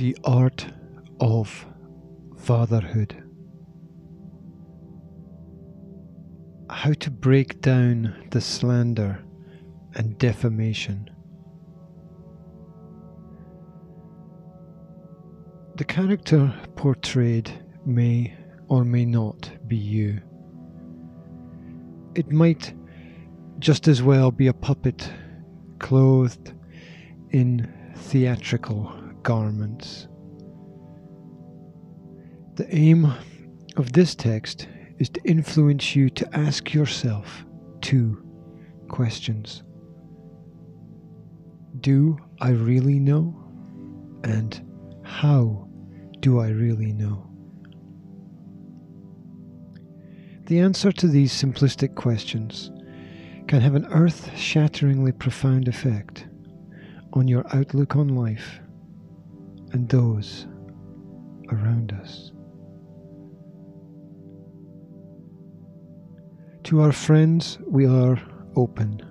The Art of Fatherhood. How to break down the slander and defamation. The character portrayed may or may not be you. It might just as well be a puppet clothed in theatrical garments. The aim of this text is to influence you to ask yourself two questions Do I really know? And how do I really know? The answer to these simplistic questions can have an earth shatteringly profound effect on your outlook on life and those around us. To our friends, we are open.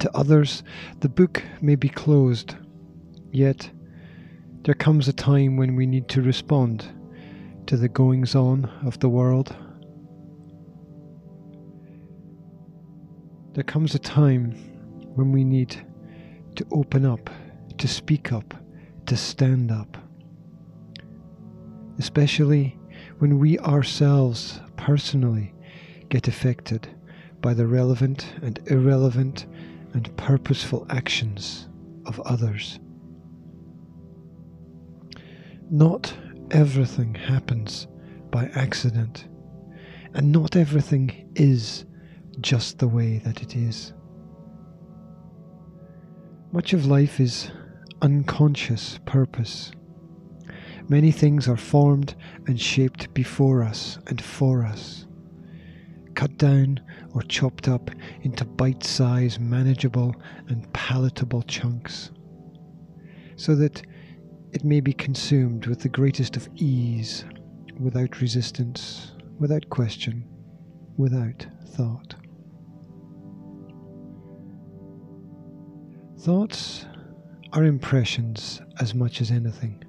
To others, the book may be closed. Yet, there comes a time when we need to respond to the goings on of the world. There comes a time when we need to open up, to speak up, to stand up. Especially when we ourselves personally get affected by the relevant and irrelevant and purposeful actions of others. Not everything happens by accident, and not everything is just the way that it is. Much of life is unconscious purpose. Many things are formed and shaped before us and for us, cut down or chopped up into bite sized, manageable, and palatable chunks, so that it may be consumed with the greatest of ease, without resistance, without question, without thought. Thoughts are impressions as much as anything.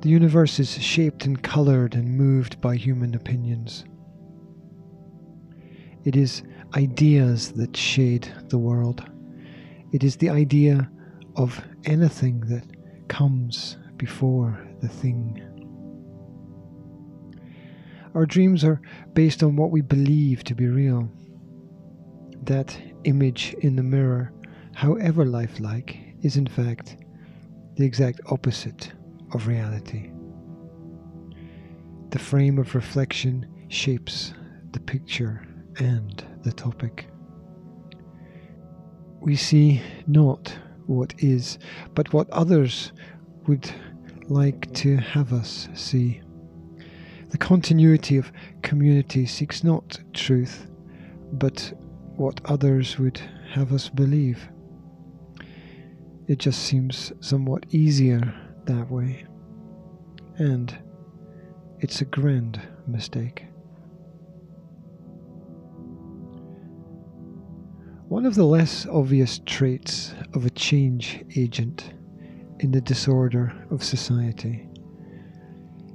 The universe is shaped and coloured and moved by human opinions. It is ideas that shade the world. It is the idea of anything that comes before the thing. Our dreams are based on what we believe to be real. That image in the mirror however lifelike, is in fact the exact opposite of reality. The frame of reflection shapes the picture and the topic. We see not what is, but what others would like to have us see. The continuity of community seeks not truth, but what others would have us believe. It just seems somewhat easier that way. And it's a grand mistake. One of the less obvious traits of a change agent in the disorder of society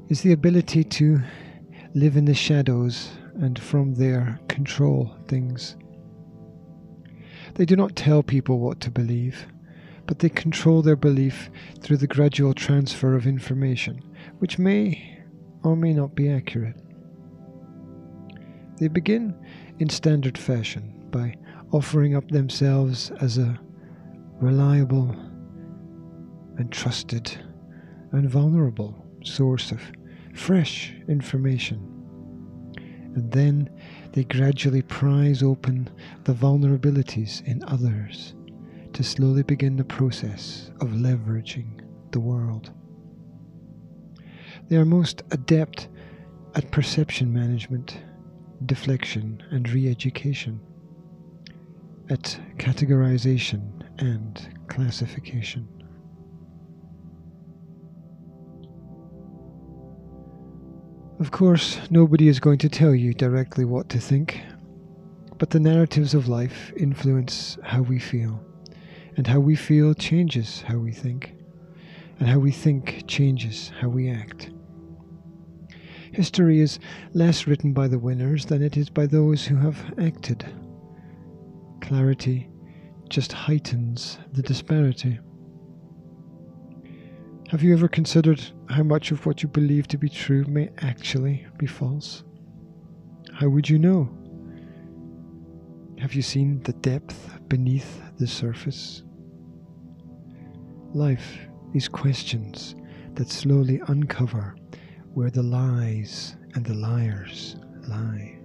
is the ability to live in the shadows and from there control things. They do not tell people what to believe but they control their belief through the gradual transfer of information, which may or may not be accurate. They begin in standard fashion by offering up themselves as a reliable and trusted and vulnerable source of fresh information. And then they gradually prise open the vulnerabilities in others to slowly begin the process of leveraging the world. They are most adept at perception management, deflection, and re education, at categorization and classification. Of course, nobody is going to tell you directly what to think, but the narratives of life influence how we feel and how we feel changes how we think. and how we think changes how we act. History is less written by the winners than it is by those who have acted. Clarity just heightens the disparity. Have you ever considered how much of what you believe to be true may actually be false? How would you know? Have you seen the depth beneath the surface? Life is questions that slowly uncover where the lies and the liars lie.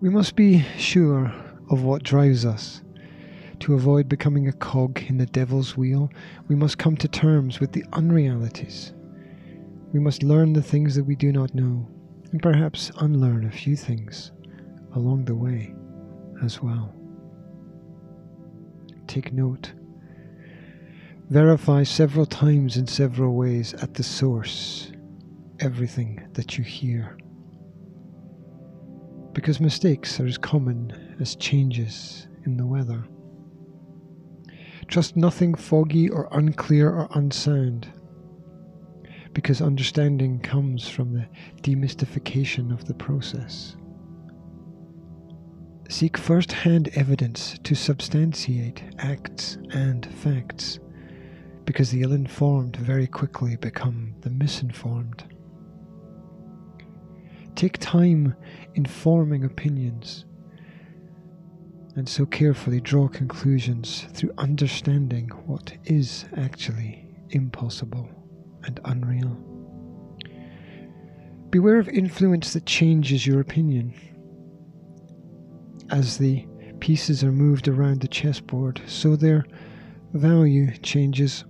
We must be sure of what drives us. To avoid becoming a cog in the devil's wheel, we must come to terms with the unrealities. We must learn the things that we do not know, and perhaps unlearn a few things along the way as well. Take note. Verify several times in several ways at the source everything that you hear because mistakes are as common as changes in the weather. Trust nothing foggy or unclear or unsound, because understanding comes from the demystification of the process. Seek first hand evidence to substantiate acts and facts, because the ill informed very quickly become the misinformed. Take time in forming opinions, and so carefully draw conclusions through understanding what is actually impossible and unreal. Beware of influence that changes your opinion. As the pieces are moved around the chessboard, so their value changes.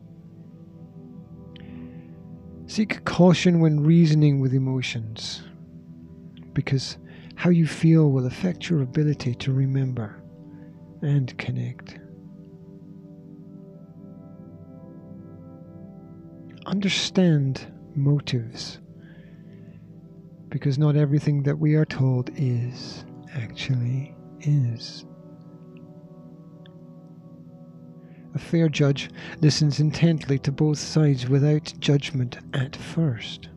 Seek caution when reasoning with emotions because how you feel will affect your ability to remember and connect. Understand motives because not everything that we are told is actually is. A fair judge listens intently to both sides without judgment at first.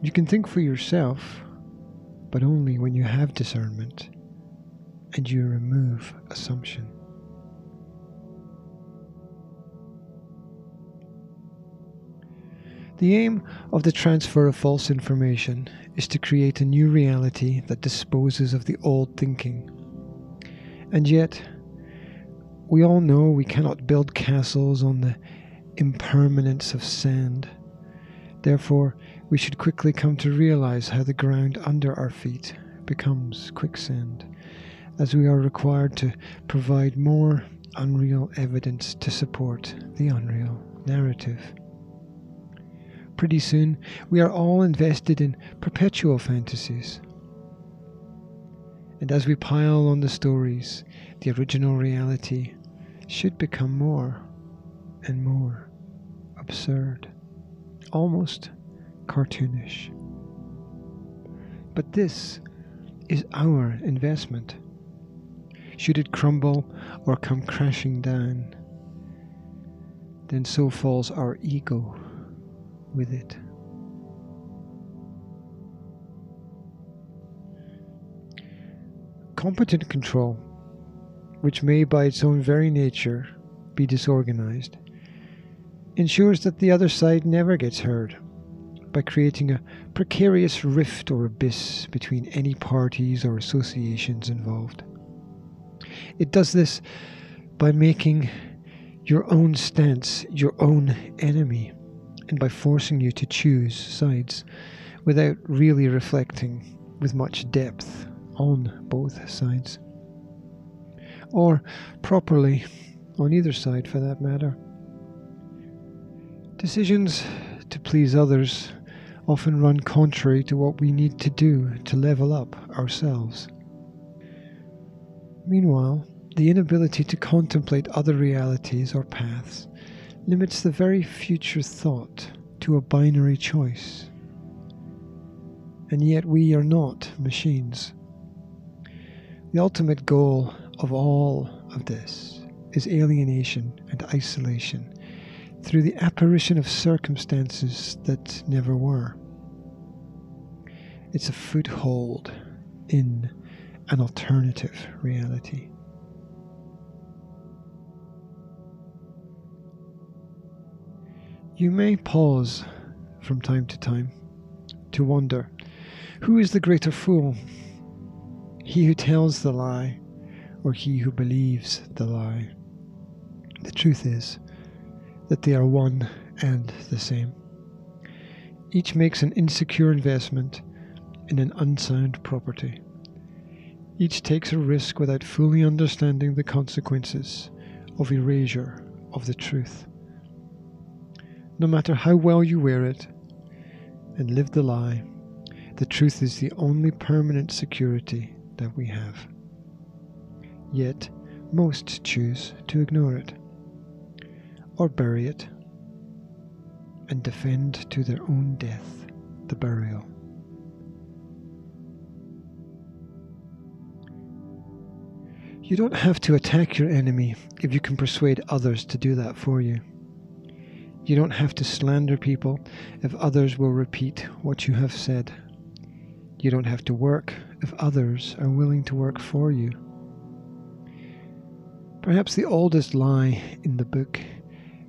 You can think for yourself, but only when you have discernment and you remove assumption. The aim of the transfer of false information is to create a new reality that disposes of the old thinking. And yet, we all know we cannot build castles on the impermanence of sand. Therefore, we should quickly come to realize how the ground under our feet becomes quicksand, as we are required to provide more unreal evidence to support the unreal narrative. Pretty soon, we are all invested in perpetual fantasies. And as we pile on the stories, the original reality should become more and more absurd, almost cartoonish. But this is our investment. Should it crumble or come crashing down, then so falls our ego with it. Competent control, which may by its own very nature be disorganized, ensures that the other side never gets heard by creating a precarious rift or abyss between any parties or associations involved. It does this by making your own stance your own enemy and by forcing you to choose sides without really reflecting with much depth on both sides. Or properly on either side for that matter. Decisions to please others often run contrary to what we need to do to level up ourselves. Meanwhile, the inability to contemplate other realities or paths limits the very future thought to a binary choice. And yet we are not machines. The ultimate goal of all of this is alienation and isolation through the apparition of circumstances that never were. It's a foothold in an alternative reality. You may pause from time to time to wonder who is the greater fool? He who tells the lie or he who believes the lie? The truth is that they are one and the same. Each makes an insecure investment in an unsound property. Each takes a risk without fully understanding the consequences of erasure of the truth. No matter how well you wear it and live the lie, the truth is the only permanent security that we have. Yet, most choose to ignore it, or bury it, and defend to their own death the burial. You don't have to attack your enemy if you can persuade others to do that for you. You don't have to slander people if others will repeat what you have said. You don't have to work if others are willing to work for you. Perhaps the oldest lie in the book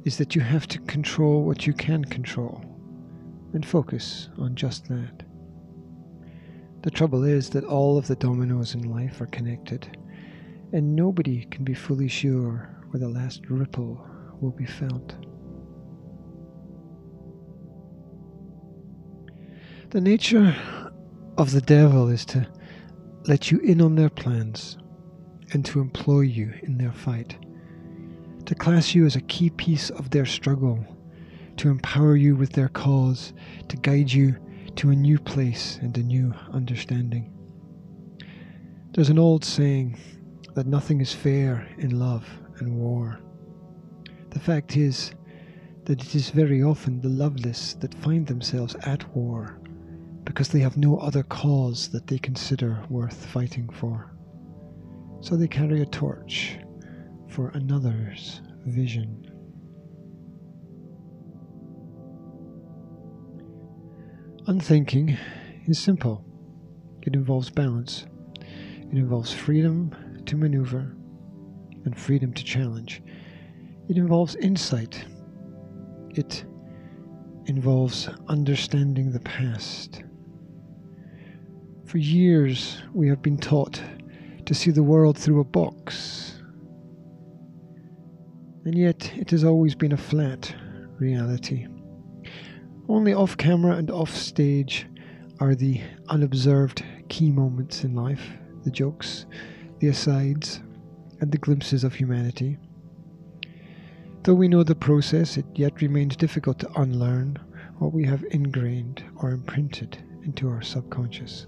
is that you have to control what you can control and focus on just that. The trouble is that all of the dominoes in life are connected and nobody can be fully sure where the last ripple will be felt. The nature of the devil is to let you in on their plans and to employ you in their fight, to class you as a key piece of their struggle, to empower you with their cause, to guide you to a new place and a new understanding. There's an old saying that nothing is fair in love and war. The fact is that it is very often the loveless that find themselves at war because they have no other cause that they consider worth fighting for. So they carry a torch for another's vision. Unthinking is simple. It involves balance. It involves freedom to maneuver and freedom to challenge. It involves insight. It involves understanding the past. For years, we have been taught to see the world through a box. And yet, it has always been a flat reality. Only off camera and off stage are the unobserved key moments in life, the jokes, the asides, and the glimpses of humanity. Though we know the process, it yet remains difficult to unlearn what we have ingrained or imprinted into our subconscious.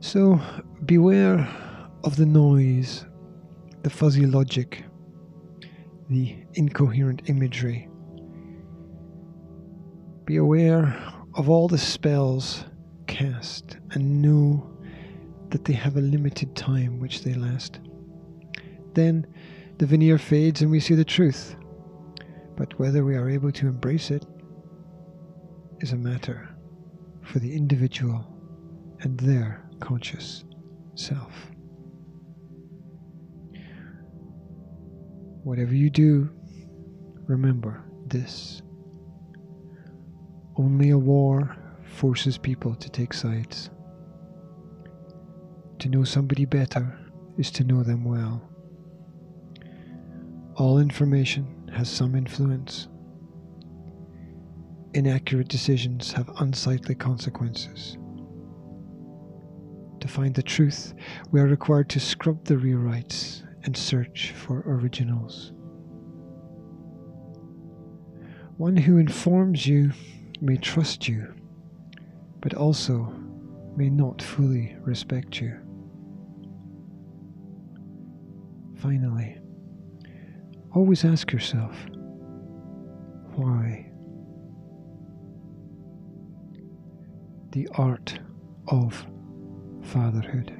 So beware of the noise, the fuzzy logic, the incoherent imagery. Be aware of all the spells cast and know that they have a limited time which they last. Then the veneer fades and we see the truth. But whether we are able to embrace it is a matter for the individual and their conscious self. Whatever you do, remember this. Only a war forces people to take sides. To know somebody better is to know them well. All information has some influence. Inaccurate decisions have unsightly consequences. To find the truth, we are required to scrub the rewrites and search for originals. One who informs you may trust you, but also may not fully respect you. Finally, always ask yourself, why? the art of fatherhood.